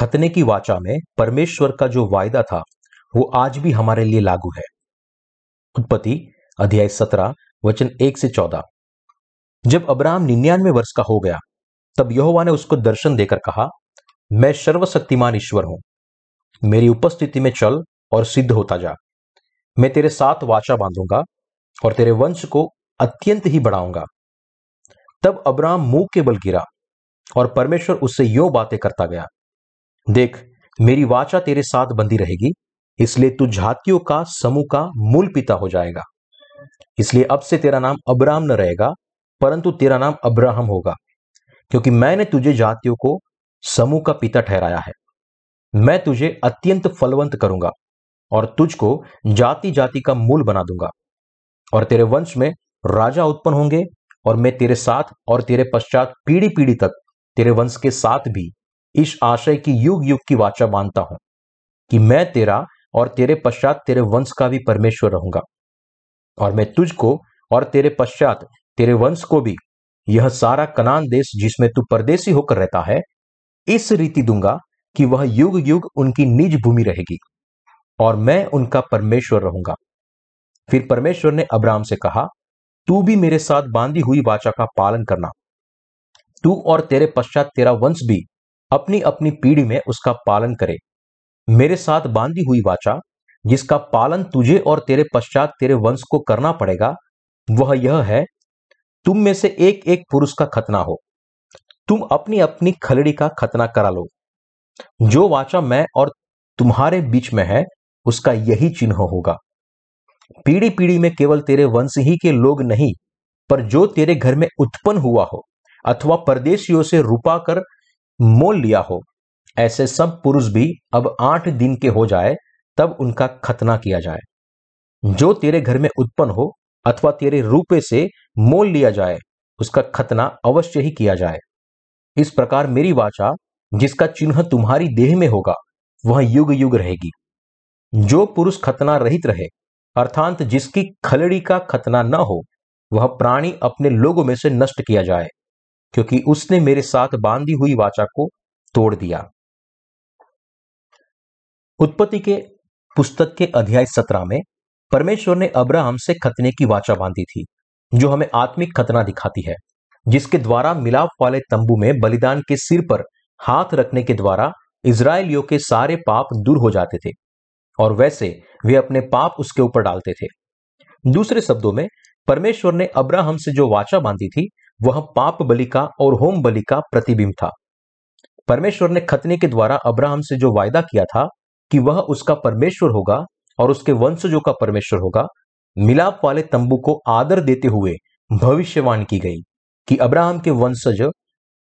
खतने की वाचा में परमेश्वर का जो वायदा था, वो आज भी हमारे लिए लागू है। उत्पत्ति अध्याय सत्रह, वचन एक से चौदह। जब अब्राहम निन्यानवे वर्ष का हो गया, तब यहोवा ने उसको दर्शन देकर कहा, मैं सर्वशक्तिमान ईश्वर हूँ। मेरी उपस्थिति में चल और सिद्ध होता जा। मैं तेरे साथ वाचा बांधूँगा और तेरे वंश को अत्यंत ही बढ़ाऊँगा। तब अब्राम मुँह के बल गिरा और परमेश्वर उससे यो बातें करता गया। देख, मेरी वाचा तेरे साथ बंधी रहेगी, इसलिए तू जातियों का, समूह का मूल पिता हो जाएगा। इसलिए अब से तेरा नाम अब्राहम न रहेगा, परंतु तेरा नाम अब्राहम होगा, क्योंकि मैंने तुझे जातियों को समूह का पिता ठहराया है। मैं तुझे अत्यंत फलवंत करूँगा और तुझको जाति जाति का मूल बना दूँगा। और तेरे वंश में राजा उत्पन्न होंगे और मैं तेरे साथ और तेरे पश्चात पीढ़ी पीढ़ी तक तेरे वंश के साथ भी इस आशय की युग युग की वाचा मानता हूँ कि मैं तेरा और तेरे पश्चात तेरे वंश का भी परमेश्वर रहूँगा। और मैं तुझको और तेरे पश्चात तेरे वंश को भी, यह सारा कनान देश जिसमें तू परदेसी होकर रहता है, इस रीति दूँगा कि वह युग युग उनकी निज भूमि रहेगी और मैं उनका परमेश्वर रहूँगा। फिर परमेश्वर ने अब्राहम से कहा, तू भी मेरे साथ बांधी हुई वाचा का पालन करना। तू और तेरे पश्चात तेरा वंश भी अपनी अपनी पीढ़ी में उसका पालन करे। मेरे साथ बांधी हुई वाचा, जिसका पालन तुझे और तेरे पश्चात तेरे वंश को करना पड़ेगा, वह यह है, तुम में से एक एक पुरुष का खतना हो। तुम अपनी अपनी खलड़ी का खतना करा लो। जो वाचा मैं और तुम्हारे बीच में है, उसका यही चिन्ह होगा। पीढ़ी पीढ़ी में केवल तेरे वंश ही के लोग नहीं, पर जो तेरे घर में उत्पन्न हुआ हो, अथवा परदेशियों से रुपा कर मोल लिया हो। ऐसे सब पुरुष भी अब आठ दिन के हो जाए, तब उनका खतना किया जाए। जो तेरे घर में उत्पन्न हो अथवा तेरे रूपे से मोल लिया जाए, उसका खतना अवश्य ही किया जाए। इस प्रकार मेरी वाचा, जिसका चिन्ह तुम्हारी देह में होगा, वह युग युग रहेगी। जो पुरुष खतना रहित रहे, अर्थात जिसकी खलड़ी का खतना न हो, वह प्राणी अपने लोगों में से नष्ट किया जाए। क्योंकि उसने मेरे साथ बांधी हुई वाचा को तोड़ दिया। उत्पत्ति के पुस्तक के अध्याय सत्रह में परमेश्वर ने अब्राहम से खतने की वाचा बांधी थी, जो हमें आत्मिक खतना दिखाती है, जिसके द्वारा मिलाप वाले तंबू में बलिदान के सिर पर हाथ रखने के द्वारा इसराइलियों के सारे पाप दूर हो जाते थे, और वैसे वे अपने पाप उसके ऊपर डालते थे। दूसरे शब्दों में, परमेश्वर ने अब्राहम से जो वाचा बांधी थी वह पाप बलि का और होम बलि का प्रतिबिंब था। परमेश्वर ने खतने के द्वारा अब्राहम से जो वायदा किया था कि वह उसका परमेश्वर होगा और उसके वंशजों का परमेश्वर होगा, मिलाप वाले तंबू को आदर देते हुए भविष्यवाणी की गई कि अब्राहम के वंशज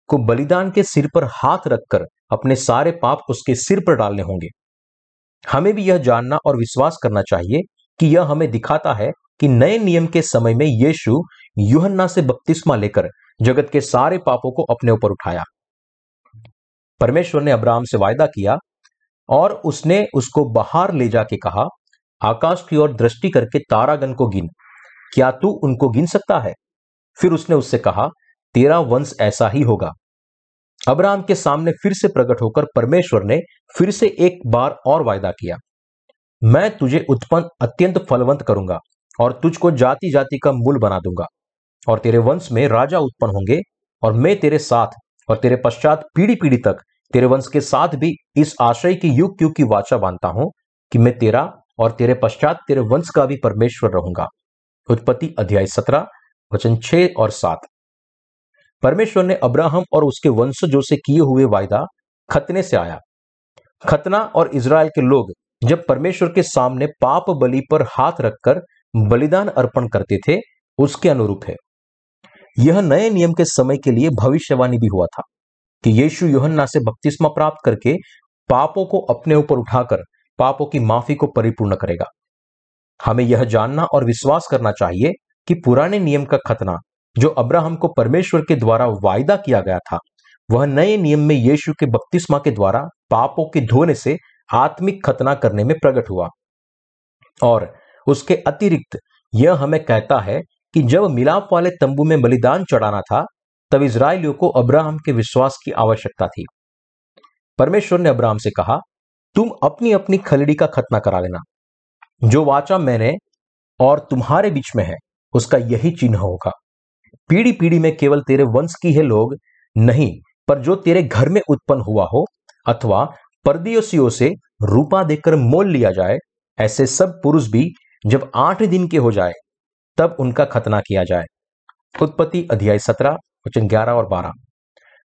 को बलिदान के सिर पर हाथ रखकर अपने सारे पाप उसके सिर पर डालने होंगे। हमें भी यह जानना और विश्वास करना चाहिए कि यह हमें दिखाता है कि नए नियम के समय में यीशु युहन्ना से बपतिस्मा लेकर जगत के सारे पापों को अपने ऊपर उठाया। परमेश्वर ने अब्राहम से वायदा किया और उसने उसको बाहर ले जाके कहा, आकाश की ओर दृष्टि करके तारागन को गिन। क्या तू उनको गिन सकता है? फिर उसने उससे कहा, तेरा वंश ऐसा ही होगा। अब्राहम के सामने फिर से प्रकट होकर परमेश्वर ने फिर से एक बार और वायदा किया। मैं तुझे उत्पन्न अत्यंत फलवंत करूँगा और तुझको जाति जाति का मूल बना दूँगा। और तेरे वंश में राजा उत्पन्न होंगे, और मैं तेरे साथ और तेरे पश्चात पीढ़ी पीढ़ी तक तेरे वंश के साथ भी इस आशय की युग युग की वाचा बांधता हूँ कि मैं तेरा और तेरे पश्चात तेरे वंश का भी परमेश्वर रहूँगा। उत्पत्ति अध्याय सत्रह, वचन छह और सात। परमेश्वर ने अब्राहम और उसके वंशजों से किए हुए वायदा खतने से आया। खतना और इसराइल के लोग जब परमेश्वर के सामने पाप बलि पर हाथ रखकर बलिदान अर्पण करते थे, उसके अनुरूप है। यह नए नियम के समय के लिए भविष्यवाणी भी हुआ था कि यीशु योहन्ना से बपतिस्मा प्राप्त करके पापों को अपने ऊपर उठाकर, पापों की माफ़ी को परिपूर्ण करेगा। हमें यह जानना और विश्वास करना चाहिए कि पुराने नियम का खतना, जो अब्राहम को परमेश्वर के द्वारा वायदा किया गया था, वह नए नियम में यीशु के बपतिस्मा के द्वारा पापों के धोने से आत्मिक खतना करने में प्रकट हुआ। और उसके अतिरिक्त यह हमें कहता है कि जब मिलाप वाले तंबू में बलिदान चढ़ाना था, तब इसराइलियों को अब्राहम के विश्वास की आवश्यकता थी। परमेश्वर ने अब्राहम से कहा, तुम अपनी अपनी खलड़ी का खतना करा लेना। जो वाचा मैंने और तुम्हारे बीच में है, उसका यही चिन्ह होगा। पीढ़ी पीढ़ी में केवल तेरे वंश की है लोग नहीं, पर जो तेरे घर में उत्पन्न हुआ हो, अथवा परदियोसियों से रूपा देकर मोल लिया जाए, ऐसे सब पुरुष भी जब आठ दिन के हो जाए तब उनका खतना किया जाए। उत्पत्ति अध्याय सत्रह, वचन ग्यारह और बारह।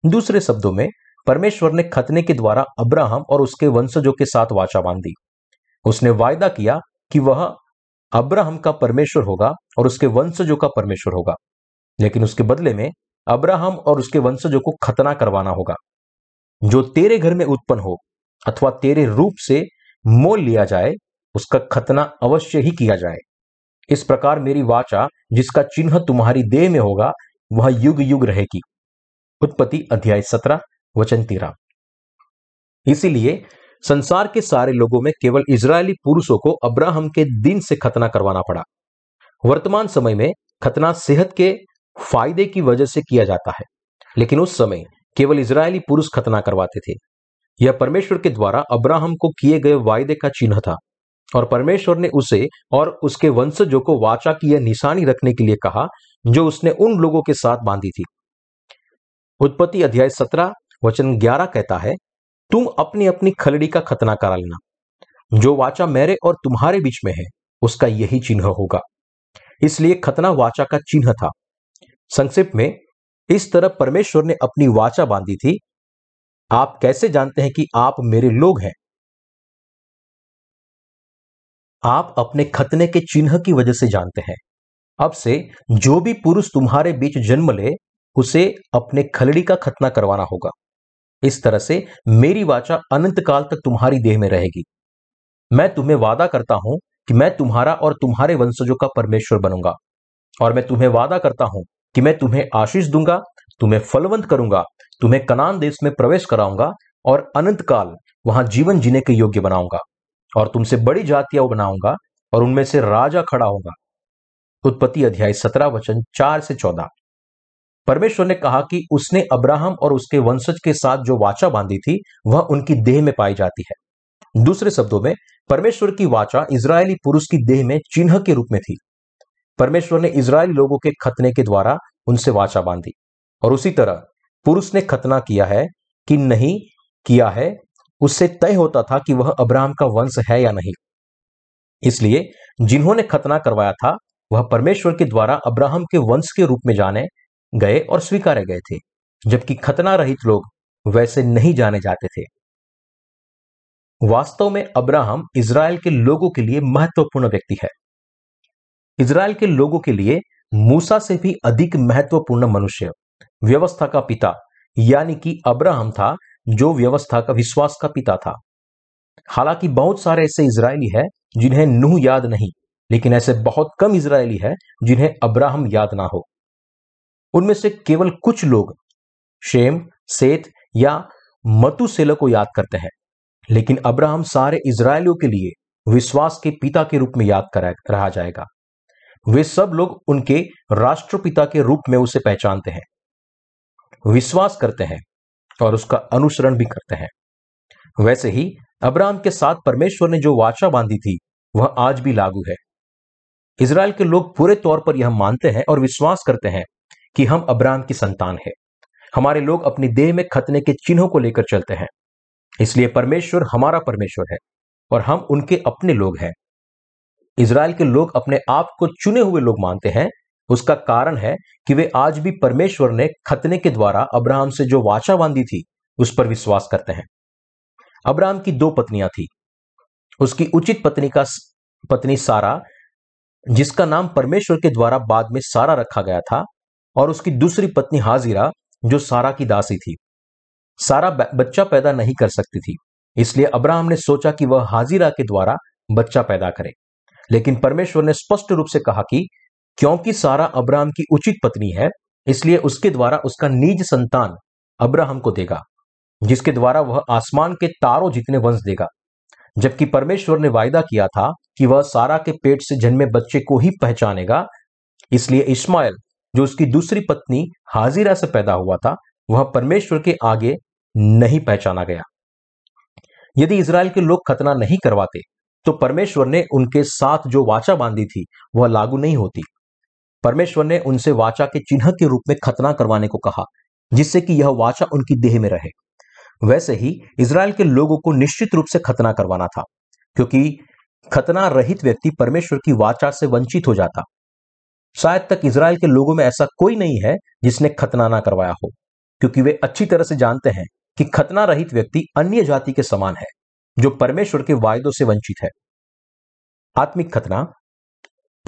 दूसरे शब्दों में, परमेश्वर ने खतने के द्वारा अब्राहम और उसके वंशजों के साथ वाचा बांधी। उसने वायदा किया कि वह अब्राहम का परमेश्वर होगा और उसके वंशजों का परमेश्वर होगा। लेकिन उसके बदले में, अब्राहम और उसके वंशजों को खतना करवाना होगा। जो तेरे घर में उत्पन्न हो अथवा तेरे रूप से मोल लिया जाए, उसका खतना अवश्य ही किया जाए। इस प्रकार मेरी वाचा, जिसका चिन्ह तुम्हारी देह में होगा, वह युग युग रहेगी। उत्पत्ति अध्याय सत्रह, वचन तेरह। इसीलिए संसार के सारे लोगों में केवल इजरायली पुरुषों को अब्राहम के दिन से खतना करवाना पड़ा। वर्तमान समय में खतना सेहत के फ़ायदे की वजह से किया जाता है, लेकिन उस समय केवल इजरायली पुरुष खतना करवाते थे। यह परमेश्वर के द्वारा अब्राहम को किए गए वायदे का चिन्ह था। और परमेश्वर ने उसे और उसके वंशजों को वाचा की यह निशानी रखने के लिए कहा, जो उसने उन लोगों के साथ बांधी थी। उत्पत्ति अध्याय सत्रह, वचन ग्यारह कहता है, तुम अपनी अपनी खलड़ी का खतना करा लेना। जो वाचा मेरे और तुम्हारे बीच में है, उसका यही चिन्ह होगा। इसलिए खतना वाचा का चिन्ह था। संक्षिप्त में, इस तरह परमेश्वर ने अपनी वाचा बांधी थी। आप कैसे जानते हैं कि आप मेरे लोग हैं? आप अपने खतने के चिन्ह की वजह से जानते हैं। अब से जो भी पुरुष तुम्हारे बीच जन्म ले, उसे अपने खलड़ी का खतना करवाना होगा। इस तरह से मेरी वाचा अनंत काल तक तुम्हारी देह में रहेगी। मैं तुम्हें वादा करता हूँ कि मैं तुम्हारा और तुम्हारे वंशजों का परमेश्वर बनूँगा। और मैं तुम्हें वादा करता हूँ कि मैं तुम्हें आशीष दूँगा, तुम्हें फलवंत करूँगा, तुम्हें कनान देश में प्रवेश कराऊँगा और अनंत काल वहाँ जीवन जीने के योग्य बनाऊँगा। और तुमसे बड़ी जातियाँ बनाऊँगा और उनमें से राजा खड़ा होगा। उत्पत्ति अध्याय सत्रह वचन चार से चौदह। परमेश्वर ने कहा कि उसने अब्राहम और उसके वंशज के साथ जो वाचा बांधी थी, वह उनकी देह में पाई जाती है। दूसरे शब्दों में, परमेश्वर की वाचा इज़राइली पुरुष की देह में चिन्ह के रूप में थी। परमेश्वर ने इज़राइली लोगों के खतने के द्वारा उनसे वाचा बांधी। और उसी तरह पुरुष ने खतना किया है कि नहीं किया है उससे तय होता था कि वह अब्राहम का वंश है या नहीं। इसलिए जिन्होंने खतना करवाया था, वह परमेश्वर के द्वारा अब्राहम के वंश के रूप में जाने, गए और स्वीकारे गए थे, जबकि खतना रहित लोग वैसे नहीं जाने जाते थे। वास्तव में अब्राहम इसराइल के लोगों के लिए महत्वपूर्ण व्यक्ति है। इसराइल के लोगों के लिए मूसा से भी अधिक महत्वपूर्ण मनुष्य, व्यवस्था का पिता, यानी कि अब्राहम था जो व्यवस्था का विश्वास का पिता था। हालाँकि बहुत सारे ऐसे इसराइली है जिन्हें नूह याद नहीं, लेकिन ऐसे बहुत कम इसराइली है जिन्हें अब्राहम याद ना हो। उनमें से केवल कुछ लोग शेम, सेत या मतुसेल को याद करते हैं, लेकिन अब्राहम सारे इसराइलियों के लिए विश्वास के पिता के रूप में याद करा रहा जाएगा। वे सब लोग उनके राष्ट्रपिता के रूप में उसे पहचानते हैं। विश्वास करते हैं। और उसका अनुसरण भी करते हैं। वैसे ही, अब्राहम के साथ परमेश्वर ने जो वाचा बांधी थी, वह आज भी लागू है। इसराइल के लोग पूरे तौर पर यह मानते हैं और विश्वास करते हैं कि हम अब्राहम की संतान है। हमारे लोग अपनी देह में खतने के चिन्हों को लेकर चलते हैं। इसलिए परमेश्वर हमारा परमेश्वर है और हम उनके अपने लोग हैं। इसराइल के लोग अपने आप को चुने हुए लोग मानते हैं उसका कारण है कि वे आज भी परमेश्वर ने खतने के द्वारा अब्राहम से जो वाचा बांधी थी, उस पर विश्वास करते हैं। अब्राहम की दो पत्नियाँ थी। उसकी उचित पत्नी का पत्नी सारा, जिसका नाम परमेश्वर के द्वारा बाद में सारा रखा गया था, और उसकी दूसरी पत्नी हाजिरा, जो सारा की दासी थी। सारा बच्चा पैदा नहीं कर सकती थी, इसलिए अब्राहम ने सोचा कि वह हाजिरा के द्वारा बच्चा पैदा करे। लेकिन परमेश्वर ने स्पष्ट रूप से कहा कि क्योंकि सारा अब्राहम की उचित पत्नी है, इसलिए उसके द्वारा उसका निज संतान अब्राहम को देगा, जिसके द्वारा वह आसमान के तारों जितने वंश देगा। जबकि परमेश्वर ने वायदा किया था कि वह सारा के पेट से जन्मे बच्चे को ही पहचानेगा, इसलिए इस्माइल जो उसकी दूसरी पत्नी हाजिरा से पैदा हुआ था, वह परमेश्वर के आगे नहीं पहचाना गया। यदि इसराइल के लोग खतना नहीं करवाते तो परमेश्वर ने उनके साथ जो वाचा बांधी थी, वह लागू नहीं होती। परमेश्वर ने उनसे वाचा के चिन्ह के रूप में खतना करवाने को कहा, जिससे कि यह वाचा उनकी देह में रहे। वैसे ही इसराइल के लोगों को निश्चित रूप से खतना करवाना था, क्योंकि खतना रहित व्यक्ति परमेश्वर की वाचा से वंचित हो जाता। शायद तक इसराइल के लोगों में ऐसा कोई नहीं है जिसने खतना ना करवाया हो, क्योंकि वे अच्छी तरह से जानते हैं कि खतना रहित व्यक्ति अन्य जाति के समान है, जो परमेश्वर के वायदों से वंचित है। आत्मिक खतना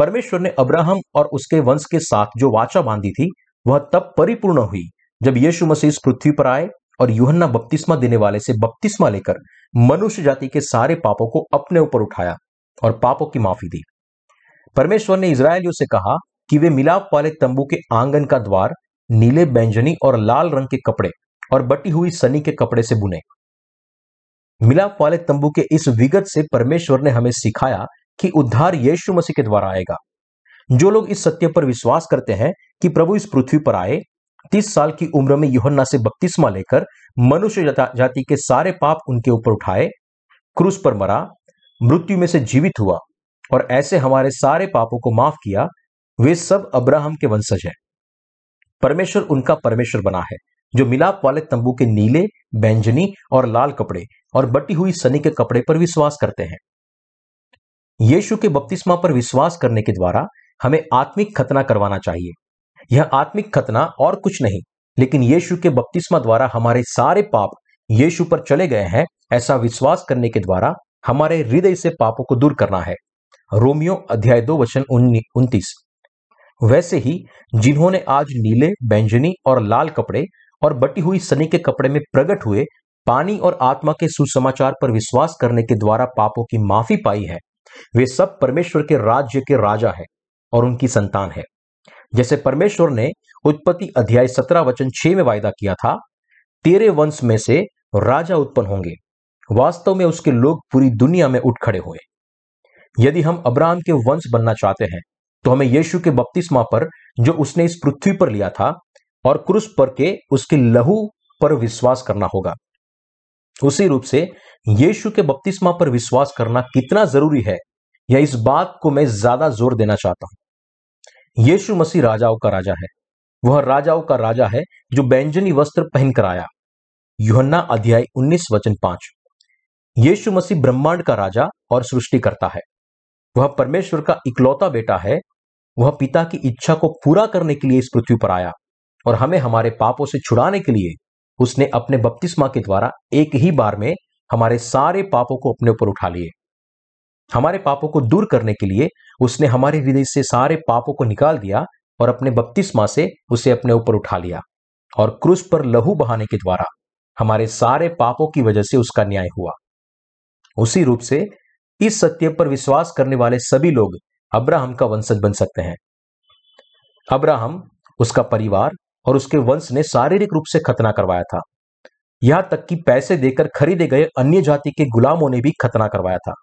परमेश्वर ने अब्राहम और उसके वंश के साथ जो वाचा बांधी थी, वह तब परिपूर्ण हुई, जब यीशु मसीह पृथ्वी पर आए और यूहन्ना बपतिस्मा देने वाले से बपतिस्मा लेकर मनुष्य जाति के सारे पापों को अपने ऊपर उठाया और पापों की माफ़ी दी। परमेश्वर ने इसराइलियों से कहा कि वे मिलाप वाले तंबू के आँगन का द्वार, नीले बैंजनी और लाल रंग के कपड़े और बटी हुई सनी के कपड़े से बुने। मिलाप वाले तंबू के इस विगत से परमेश्वर ने हमें सिखाया कि उद्धार यीशु मसीह के द्वारा आएगा। जो लोग इस सत्य पर विश्वास करते हैं कि प्रभु इस पृथ्वी पर आए, तीस साल की उम्र में युहन्ना से बपतिस्मा लेकर मनुष्य जाति के सारे पाप उनके ऊपर उठाए, क्रूस पर मरा, मृत्यु में से जीवित हुआ और ऐसे हमारे सारे पापों को माफ़ किया, वे सब अब्राहम के वंशज हैं। परमेश्वर उनका परमेश्वर बना है, जो मिलाप वाले तंबू के नीले, बैंजनी और लाल कपड़े और बटी हुई सनी के कपड़े पर विश्वास करते हैं। यीशु के बपतिस्मा पर विश्वास करने के द्वारा हमें आत्मिक खतना करवाना चाहिए। यह आत्मिक खतना और कुछ नहीं, लेकिन यीशु के बपतिस्मा द्वारा हमारे सारे पाप यीशु पर चले गए हैं, ऐसा विश्वास करने के द्वारा हमारे हृदय से पापों को दूर करना है। रोमियो अध्याय दो वचन उन्तीस। वैसे ही जिन्होंने आज नीले, बैंजनी और लाल कपड़े और बटी हुई सनी के कपड़े में प्रकट हुए, पानी और आत्मा के सुसमाचार पर विश्वास करने के द्वारा पापों की माफ़ी पाई है वे सब परमेश्वर के राज्य के राजा है और उनकी संतान है। जैसे परमेश्वर ने उत्पत्ति अध्याय सत्रह वचन छह में वायदा किया था, तेरे वंश में से राजा उत्पन्न होंगे। वास्तव में उसके लोग पूरी दुनिया में उठ खड़े हुए। यदि हम अब्राहम के वंश बनना चाहते हैं तो हमें यीशु के बपतिस्मा पर, जो उसने इस पृथ्वी पर लिया था, और क्रूस पर के उसके लहू पर विश्वास करना होगा। उसी रूप से यीशु के बपतिस्मा पर विश्वास करना कितना ज़रूरी है यह इस बात को मैं ज़्यादा ज़ोर देना चाहता हूँ? यीशु मसीह राजाओं का राजा है। वह राजाओं का राजा है जो बैंजनी वस्त्र पहनकर आया। युहन्ना अध्याय 19 वचन पाँच। यीशु मसीह ब्रह्मांड का राजा और सृष्टि करता है। वह परमेश्वर का इकलौता बेटा है। वह पिता की इच्छा को पूरा करने के लिए इस पृथ्वी पर आया और हमें हमारे पापों से छुड़ाने के लिए उसने अपने बपतिस्मा के द्वारा एक ही बार में हमारे सारे पापों को अपने ऊपर उठा लिए। हमारे पापों को दूर करने के लिए उसने हमारे हृदय से सारे पापों को निकाल दिया और अपने बपतिस्मा से उसे अपने ऊपर उठा लिया और क्रूस पर लहू बहाने के द्वारा हमारे सारे पापों की वजह से उसका न्याय हुआ। उसी रूप से इस सत्य पर विश्वास करने वाले सभी लोग अब्राहम का वंशज बन सकते हैं। अब्राहम, उसका परिवार और उसके वंश ने शारीरिक रूप से खतना करवाया था। यहाँ तक कि पैसे देकर खरीदे गए अन्य जाति के गुलामों ने भी खतना करवाया था।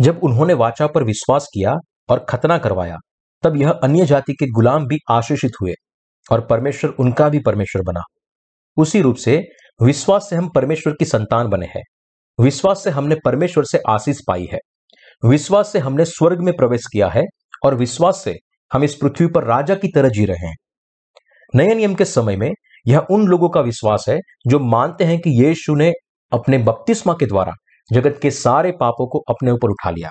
जब उन्होंने वाचा पर विश्वास किया और खतना करवाया, तब यह अन्य जाति के गुलाम भी आशीषित हुए और परमेश्वर उनका भी परमेश्वर बना। उसी रूप से विश्वास से हम परमेश्वर की संतान बने हैं। विश्वास से हमने परमेश्वर से आशीष पाई है। विश्वास से हमने स्वर्ग में प्रवेश किया है और विश्वास से हम इस पृथ्वी पर राजा की तरह जी रहे हैं। नए नियम के समय में यह उन लोगों का विश्वास है जो मानते हैं कि यीशु ने अपने बपतिस्मा के द्वारा जगत के सारे पापों को अपने ऊपर उठा लिया।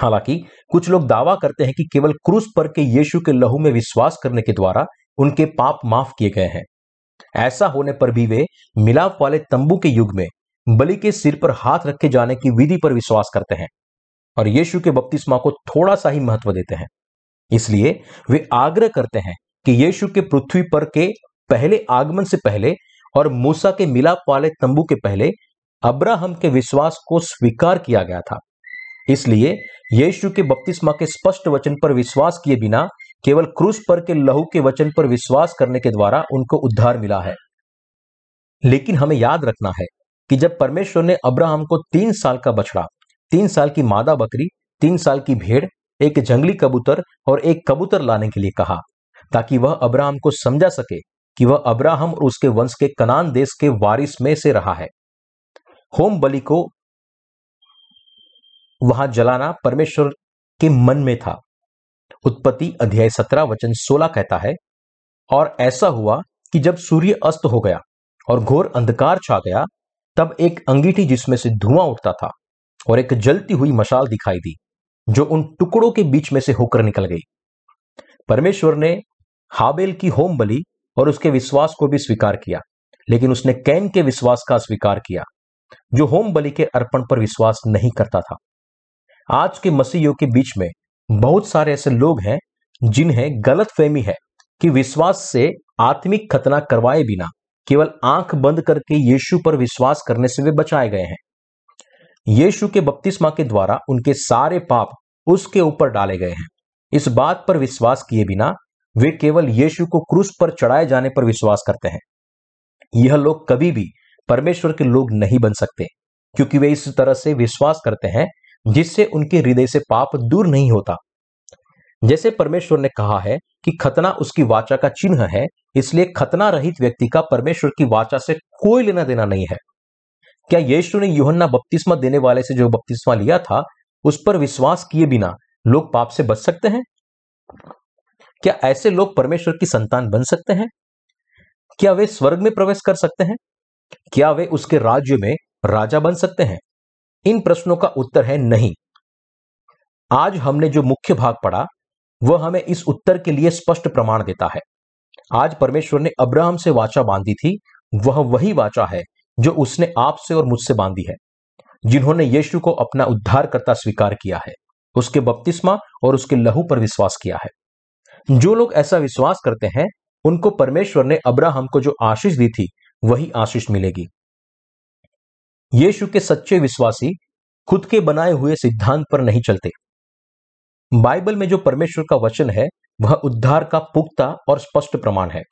हालाँकि कुछ लोग दावा करते हैं कि केवल क्रूस पर के यीशु के लहू में विश्वास करने के द्वारा उनके पाप माफ़ किए गए हैं। ऐसा होने पर भी वे मिलाप वाले तंबू के युग में बलि के सिर पर हाथ रखे जाने की विधि पर विश्वास करते हैं और यीशु के बपतिस्मा को थोड़ा सा ही महत्व देते हैं। इसलिए वे आग्रह करते हैं कि यीशु के पृथ्वी पर के पहले, आगमन से पहले और मूसा के मिलाप वाले तंबू के पहले, अब्राहम के विश्वास को स्वीकार किया गया था। इसलिए, यीशु के बपतिस्मा के स्पष्ट वचन पर विश्वास किए बिना, केवल क्रूस पर के लहू के वचन पर विश्वास करने के द्वारा उनको उद्धार मिला है। लेकिन हमें याद रखना है कि जब परमेश्वर ने अब्राहम को तीन साल का बछड़ा, तीन साल की मादा बकरी, तीन साल की भेड़, एक जंगली कबूतर और एक कबूतर लाने के लिए कहा, ताकि वह अब्राहम को समझा सके कि वह अब्राहम और उसके वंश के कनान देश के वारिस में से रहा है। होम बलि को वहाँ जलाना परमेश्वर के मन में था। उत्पत्ति अध्याय सत्रह वचन सोलह कहता है, और ऐसा हुआ कि जब सूर्य अस्त हो गया और घोर अंधकार छा गया, तब एक अंगीठी जिसमें से धुआँ उठता था और एक जलती हुई मशाल दिखाई दी, जो उन टुकड़ों के बीच में से होकर निकल गई। परमेश्वर ने हाबेल की होम बलि और उसके विश्वास को भी स्वीकार किया। लेकिन उसने कैन के विश्वास का स्वीकार किया, जो होम बलि के अर्पण पर विश्वास नहीं करता था। आज के मसीहियों के बीच में बहुत सारे ऐसे लोग हैं, जिन्हें गलत फहमी है कि विश्वास से आत्मिक खतना करवाए बिना केवल आँख बंद करके यीशु पर विश्वास करने से वे बचाए गए हैं। यीशु के बपतिस्मा के द्वारा उनके सारे पाप उसके ऊपर डाले गए हैं। इस बात पर विश्वास किए बिना वे केवल यीशु को क्रूस पर चढ़ाए जाने पर विश्वास करते हैं। यह लोग कभी भी परमेश्वर के लोग नहीं बन सकते, क्योंकि वे इस तरह से विश्वास करते हैं, जिससे उनके हृदय से पाप दूर नहीं होता। जैसे परमेश्वर ने कहा है कि खतना उसकी वाचा का चिन्ह है, इसलिए खतना रहित व्यक्ति का परमेश्वर की वाचा से कोई लेना देना नहीं है। क्या यीशु ने यूहन्ना बपतिस्मा देने वाले से जो बपतिस्मा लिया था, उस पर विश्वास किए बिना लोग पाप से बच सकते हैं? क्या ऐसे लोग परमेश्वर की संतान बन सकते हैं? क्या वे स्वर्ग में प्रवेश कर सकते हैं? क्या वे उसके राज्य में राजा बन सकते हैं? इन प्रश्नों का उत्तर है नहीं। आज हमने जो मुख्य भाग पढ़ा, वह हमें इस उत्तर के लिए स्पष्ट प्रमाण देता है। आज परमेश्वर ने अब्राहम से वाचा बांधी थी, वह वही वाचा है जो उसने आपसे और मुझसे बांधी है, जिन्होंने यीशु को अपना उद्धारकर्ता स्वीकार किया है, उसके बपतिस्मा और उसके लहू पर विश्वास किया है। जो लोग ऐसा विश्वास करते हैं, उनको परमेश्वर ने अब्राहम को जो आशीष दी थी, वही आशीष मिलेगी। यीशु के सच्चे विश्वासी खुद के बनाए हुए सिद्धांत पर नहीं चलते। बाइबल में जो परमेश्वर का वचन है, वह उद्धार का पुख्ता और स्पष्ट प्रमाण है।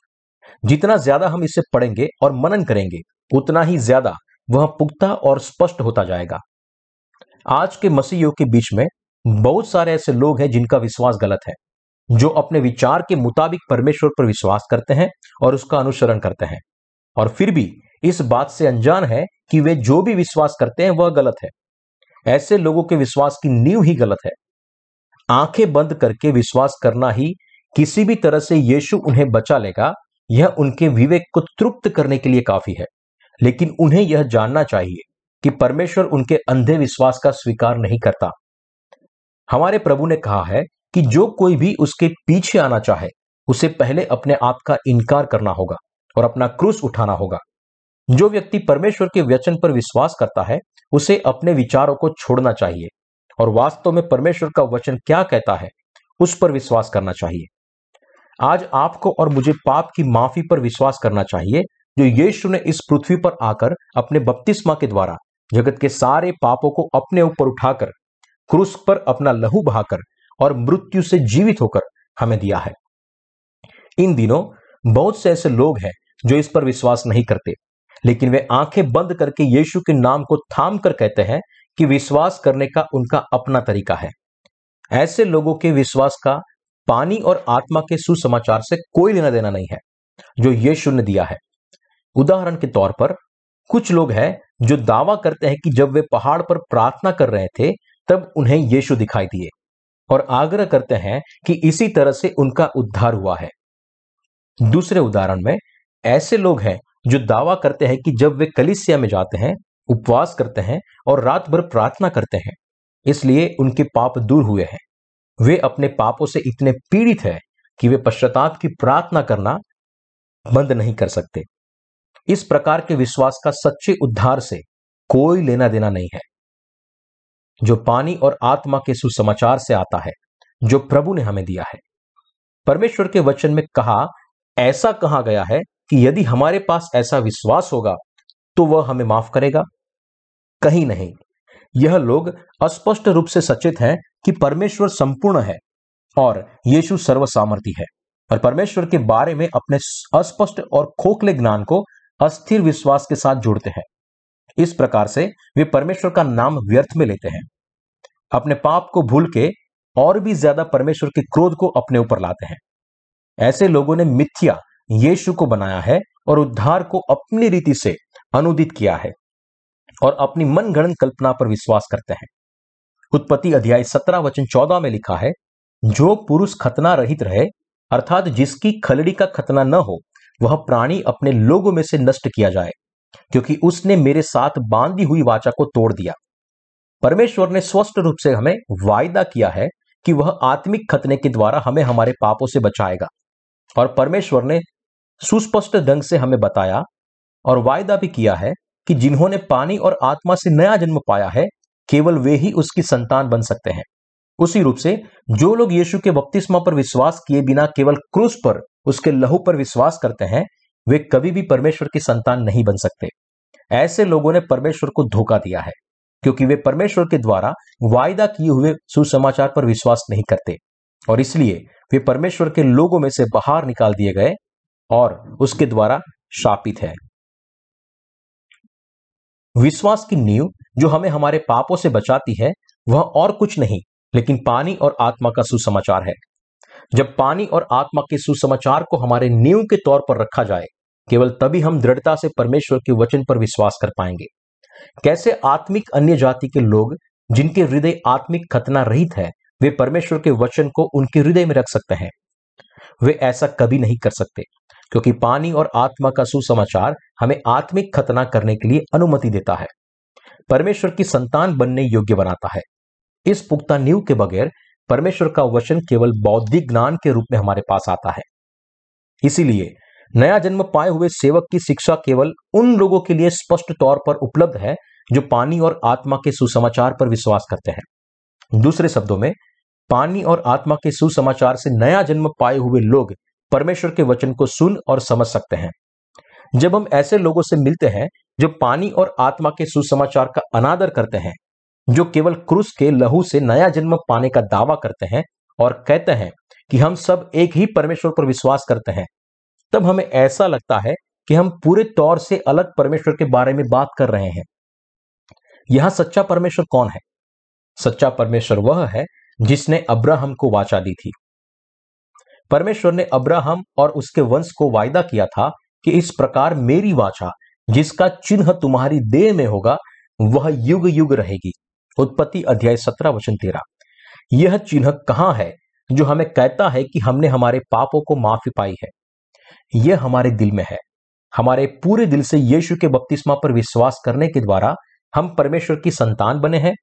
जितना ज़्यादा हम इसे पढ़ेंगे और मनन करेंगे, उतना ही ज़्यादा वह पुख्ता और स्पष्ट होता जाएगा। आज के मसीहियों के बीच में बहुत सारे ऐसे लोग हैं जिनका विश्वास गलत है। जो अपने विचार के मुताबिक परमेश्वर पर विश्वास करते हैं और उसका अनुसरण करते हैं। और फिर भी इस बात से अनजान है कि वे जो भी विश्वास करते हैं, वह गलत है। ऐसे लोगों के विश्वास की नींव ही गलत है। आँखें बंद करके विश्वास करना ही किसी भी तरह से यीशु उन्हें बचा लेगा, यह उनके विवेक को तृप्त करने के लिए काफ़ी है। लेकिन उन्हें यह जानना चाहिए कि परमेश्वर उनके अंधे विश्वास का स्वीकार नहीं करता। हमारे प्रभु ने कहा है कि जो कोई भी उसके पीछे आना चाहे, उसे पहले अपने आप का इनकार करना होगा और अपना क्रूस उठाना होगा। जो व्यक्ति परमेश्वर के वचन पर विश्वास करता है, उसे अपने विचारों को छोड़ना चाहिए और वास्तव में परमेश्वर का वचन क्या कहता है, उस पर विश्वास करना चाहिए। आज आपको और मुझे पाप की माफ़ी पर विश्वास करना चाहिए, जो यीशु ने इस पृथ्वी पर आकर अपने बपतिस्मा के द्वारा जगत के सारे पापों को अपने ऊपर उठाकर, क्रूस पर अपना लहू बहाकर और मृत्यु से जीवित होकर हमें दिया है। इन दिनों बहुत से ऐसे लोग हैं जो इस पर विश्वास नहीं करते, लेकिन वे आँखें बंद करके यीशु के नाम को थाम कर कहते हैं कि विश्वास करने का उनका अपना तरीका है। ऐसे लोगों के विश्वास का पानी और आत्मा के सुसमाचार से कोई लेना देना नहीं है, जो यीशु ने दिया है। उदाहरण के तौर पर, कुछ लोग हैं जो दावा करते हैं कि जब वे पहाड़ पर प्रार्थना कर रहे थे, तब उन्हें यीशु दिखाई दिए। और आग्रह करते हैं कि इसी तरह से उनका उद्धार हुआ है। दूसरे उदाहरण में, ऐसे लोग हैं जो दावा करते हैं कि जब वे कलिसिया में जाते हैं, उपवास करते हैं और रात भर प्रार्थना करते हैं, इसलिए उनके पाप दूर हुए हैं। वे अपने पापों से इतने पीड़ित हैं कि वे पश्चाताप की प्रार्थना करना बंद नहीं कर सकते। इस प्रकार के विश्वास का सच्चे उद्धार से कोई लेना देना नहीं है। जो पानी और आत्मा के सुसमाचार से आता है, जो प्रभु ने हमें दिया है। परमेश्वर के वचन में कहा, ऐसा कहा गया है कि यदि हमारे पास ऐसा विश्वास होगा तो वह हमें माफ़ करेगा। कहीं नहीं, यह लोग अस्पष्ट रूप से सचेत हैं कि परमेश्वर संपूर्ण है और यीशु सर्वसामर्थी है। और परमेश्वर के बारे में अपने अस्पष्ट और खोखले ज्ञान को अस्थिर विश्वास के साथ जोड़ते हैं। इस प्रकार से वे परमेश्वर का नाम व्यर्थ में लेते हैं। अपने पाप को भूल के और भी ज़्यादा परमेश्वर के क्रोध को अपने ऊपर लाते हैं। ऐसे लोगों ने मिथ्या, यीशु को बनाया है और उद्धार को अपनी रीति से अनुदित किया है और अपनी मनगणन कल्पना पर विश्वास करते हैं। उत्पत्ति अध्याय सत्रह वचन चौदह में लिखा है, जो पुरुष खतना रहित रहे, अर्थात जिसकी खलड़ी का खतना न हो, वह प्राणी अपने लोगों में से नष्ट किया जाए। क्योंकि उसने मेरे साथ बांधी हुई वाचा को तोड़ दिया। परमेश्वर ने स्वस्थ रूप से हमें वायदा किया है कि वह आत्मिक खतने के द्वारा हमें हमारे पापों से बचाएगा। और परमेश्वर ने सुस्पष्ट ढंग से हमें बताया और वायदा भी किया है कि जिन्होंने पानी और आत्मा से नया जन्म पाया है, केवल वे ही उसकी संतान बन सकते हैं। उसी रूप से जो लोग यीशु के बपतिस्मा पर विश्वास किए बिना केवल क्रूस पर, उसके लहू पर विश्वास करते हैं वे कभी भी परमेश्वर की संतान नहीं बन सकते। ऐसे लोगों ने परमेश्वर को धोखा दिया है, क्योंकि वे परमेश्वर के द्वारा वायदा किए हुए सुसमाचार पर विश्वास नहीं करते, और इसलिए वे परमेश्वर के लोगों में से बाहर निकाल दिए गए और उसके द्वारा शापित है। विश्वास की नींव जो हमें हमारे पापों से बचाती है, वह और कुछ नहीं, लेकिन पानी और आत्मा का सुसमाचार है। जब पानी और आत्मा के सुसमाचार को हमारे नींव के तौर पर रखा जाए केवल तभी हम दृढ़ता से परमेश्वर के वचन पर विश्वास कर पाएँगे। कैसे आत्मिक अन्य जाति के लोग, जिनके हृदय आत्मिक खतना रहित है, वे परमेश्वर के वचन को उनके हृदय में रख सकते हैं? वे ऐसा कभी नहीं कर सकते, क्योंकि पानी और आत्मा का सुसमाचार हमें आत्मिक खतना करने के लिए अनुमति देता है। परमेश्वर की संतान बनने योग्य बनाता है। इस पुख्ता नींव के बगैर परमेश्वर का वचन केवल बौद्धिक ज्ञान के रूप में हमारे पास आता है। इसीलिए नया जन्म पाए हुए सेवक की शिक्षा केवल उन लोगों के लिए स्पष्ट तौर पर उपलब्ध है, जो पानी और आत्मा के सुसमाचार पर विश्वास करते हैं। दूसरे शब्दों में, पानी और आत्मा के सुसमाचार से नया जन्म पाए हुए लोग परमेश्वर के वचन को सुन और समझ सकते हैं। जब हम ऐसे लोगों से मिलते हैं, जो पानी और आत्मा के सुसमाचार का अनादर करते हैं, जो केवल क्रूस के लहू से नया जन्म पाने का दावा करते हैं और कहते हैं कि हम सब एक ही परमेश्वर पर विश्वास करते हैं तब हमें ऐसा लगता है कि हम पूरे तौर से अलग परमेश्वर के बारे में बात कर रहे हैं। यहाँ सच्चा परमेश्वर कौन है? सच्चा परमेश्वर वह है जिसने अब्राहम को वाचा दी थी। परमेश्वर ने अब्राहम और उसके वंश को वायदा किया था कि इस प्रकार मेरी वाचा, जिसका चिन्ह तुम्हारी देह में होगा, वह युग युग रहेगी। उत्पत्ति अध्याय सत्रह, वचन तेरह। यह चिन्ह कहाँ है जो हमें कहता है कि हमने हमारे पापों को माफ़ी पाई है? यह हमारे दिल में है। हमारे पूरे दिल से यीशु के बपतिस्मा पर विश्वास करने के द्वारा हम परमेश्वर की संतान बने हैं,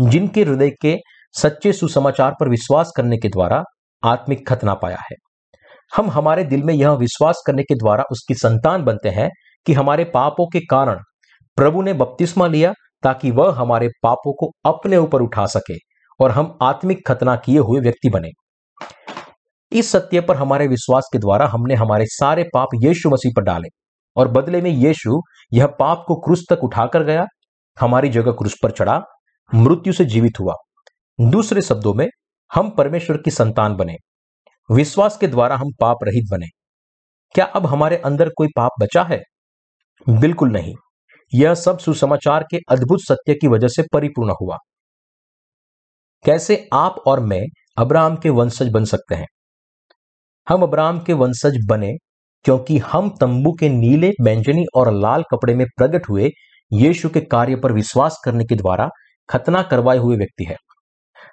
जिनके हृदय के सच्चे सुसमाचार पर विश्वास करने के द्वारा आत्मिक खतना पाया है। हम हमारे दिल में यह विश्वास करने के द्वारा उसकी संतान बनते हैं कि हमारे पापों के कारण प्रभु ने बपतिस्मा लिया ताकि वह हमारे पापों को अपने ऊपर उठा सके और हम आत्मिक खतना किए हुए व्यक्ति बने। इस सत्य पर हमारे विश्वास के द्वारा हमने हमारे सारे पाप यीशु मसीह पर डाले और बदले में यीशु यह पाप को क्रूस तक उठाकर गया, हमारी जगह क्रूस पर चढ़ा, मृत्यु से जीवित हुआ। दूसरे शब्दों में, हम परमेश्वर की संतान बने। विश्वास के द्वारा हम पाप रहित बने। क्या अब हमारे अंदर कोई पाप बचा है? बिल्कुल नहीं। यह सब सुसमाचार के अद्भुत सत्य की वजह से परिपूर्ण हुआ। कैसे आप और मैं अब्राहम के वंशज बन सकते हैं? हम अब्राहम के वंशज बने, क्योंकि हम तंबू के नीले, बैंजनी और लाल कपड़े में प्रकट हुए, यीशु के कार्य पर विश्वास करने के द्वारा खतना करवाए हुए व्यक्ति है।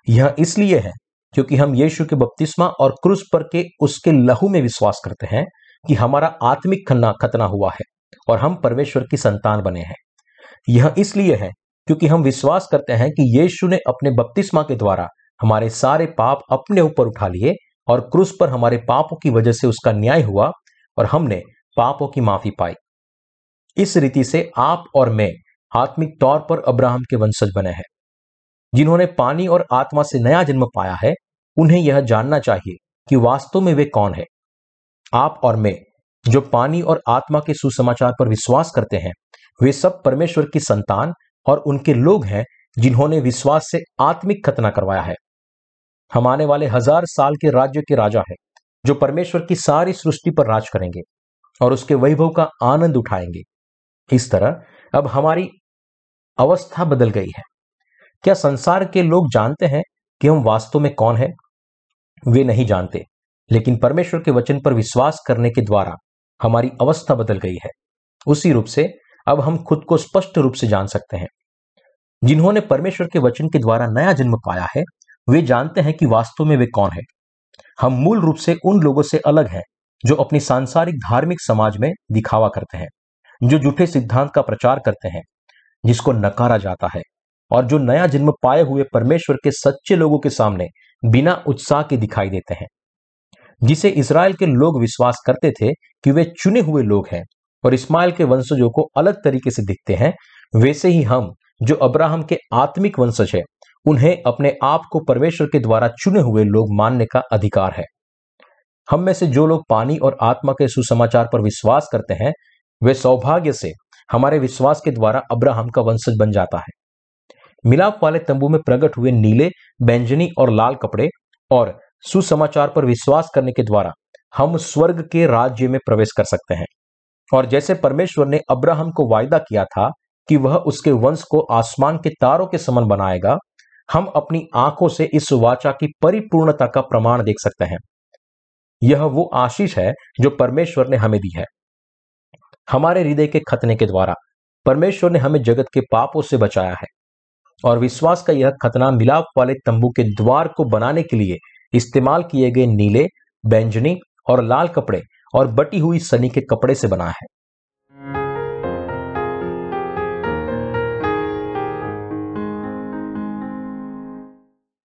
यह इसलिए है क्योंकि हम यीशु के बपतिस्मा और क्रूस पर के उसके लहू में विश्वास करते हैं कि हमारा आत्मिक खन्ना खतना हुआ है और हम परमेश्वर की संतान बने हैं। यह इसलिए है क्योंकि हम विश्वास करते हैं कि यीशु ने अपने बपतिस्मा के द्वारा हमारे सारे पाप अपने ऊपर उठा लिए और क्रूस पर हमारे पापों की वजह से उसका न्याय हुआ और हमने पापों की माफ़ी पाई। इस रीति से आप और मैं आत्मिक तौर पर अब्राहम के वंशज बने हैं। जिन्होंने पानी और आत्मा से नया जन्म पाया है, उन्हें यह जानना चाहिए कि वास्तव में वे कौन है। आप और मैं जो पानी और आत्मा के सुसमाचार पर विश्वास करते हैं, वे सब परमेश्वर की संतान और उनके लोग हैं जिन्होंने विश्वास से आत्मिक खतना करवाया है। हम आने वाले हज़ार साल के राज्य के राजा हैं, जो परमेश्वर की सारी सृष्टि पर राज करेंगे और उसके वैभव का आनंद उठाएँगे। इस तरह अब हमारी अवस्था बदल गई है। क्या संसार के लोग जानते हैं कि हम वास्तव में कौन है? वे नहीं जानते, लेकिन परमेश्वर के वचन पर विश्वास करने के द्वारा हमारी अवस्था बदल गई है। उसी रूप से अब हम खुद को स्पष्ट रूप से जान सकते हैं। जिन्होंने परमेश्वर के वचन के द्वारा नया जन्म पाया है वे जानते हैं कि वास्तव में वे कौन है। हम मूल रूप से उन लोगों से अलग हैं, जो अपनी सांसारिक धार्मिक समाज में दिखावा करते हैं, जो झूठे सिद्धांत का प्रचार करते हैं, जिसको नकारा जाता है, और जो नया जन्म पाए हुए परमेश्वर के सच्चे लोगों के सामने बिना उत्साह के दिखाई देते हैं। जिसे इसराइल के लोग विश्वास करते थे कि वे चुने हुए लोग हैं, और इस्माइल के वंशजों को अलग तरीके से दिखते हैं, वैसे ही हम, जो अब्राहम के आत्मिक वंशज है उन्हें अपने आप को परमेश्वर के द्वारा चुने हुए लोग मानने का अधिकार है। हम में से जो लोग पानी और आत्मा के सुसमाचार पर विश्वास करते हैं, वे सौभाग्य से हमारे विश्वास के द्वारा अब्राहम का वंशज बन जाता है। मिलाप वाले तंबू में प्रकट हुए नीले, बैंजनी और लाल कपड़े और सुसमाचार पर विश्वास करने के द्वारा हम स्वर्ग के राज्य में प्रवेश कर सकते हैं। और जैसे परमेश्वर ने अब्राहम को वायदा किया था कि वह उसके वंश को आसमान के तारों के समान बनाएगा हम अपनी आँखों से इस वाचा की परिपूर्णता का प्रमाण देख सकते हैं। यह वो आशीष है जो परमेश्वर ने हमें दी है। हमारे हृदय के खतने के द्वारा परमेश्वर ने हमें जगत के पापों से बचाया है और विश्वास का यह खतना मिलाप वाले तंबू के द्वार को बनाने के लिए इस्तेमाल किए गए नीले, बैंजनी और लाल कपड़े और बटी हुई सनी के कपड़े से बना है।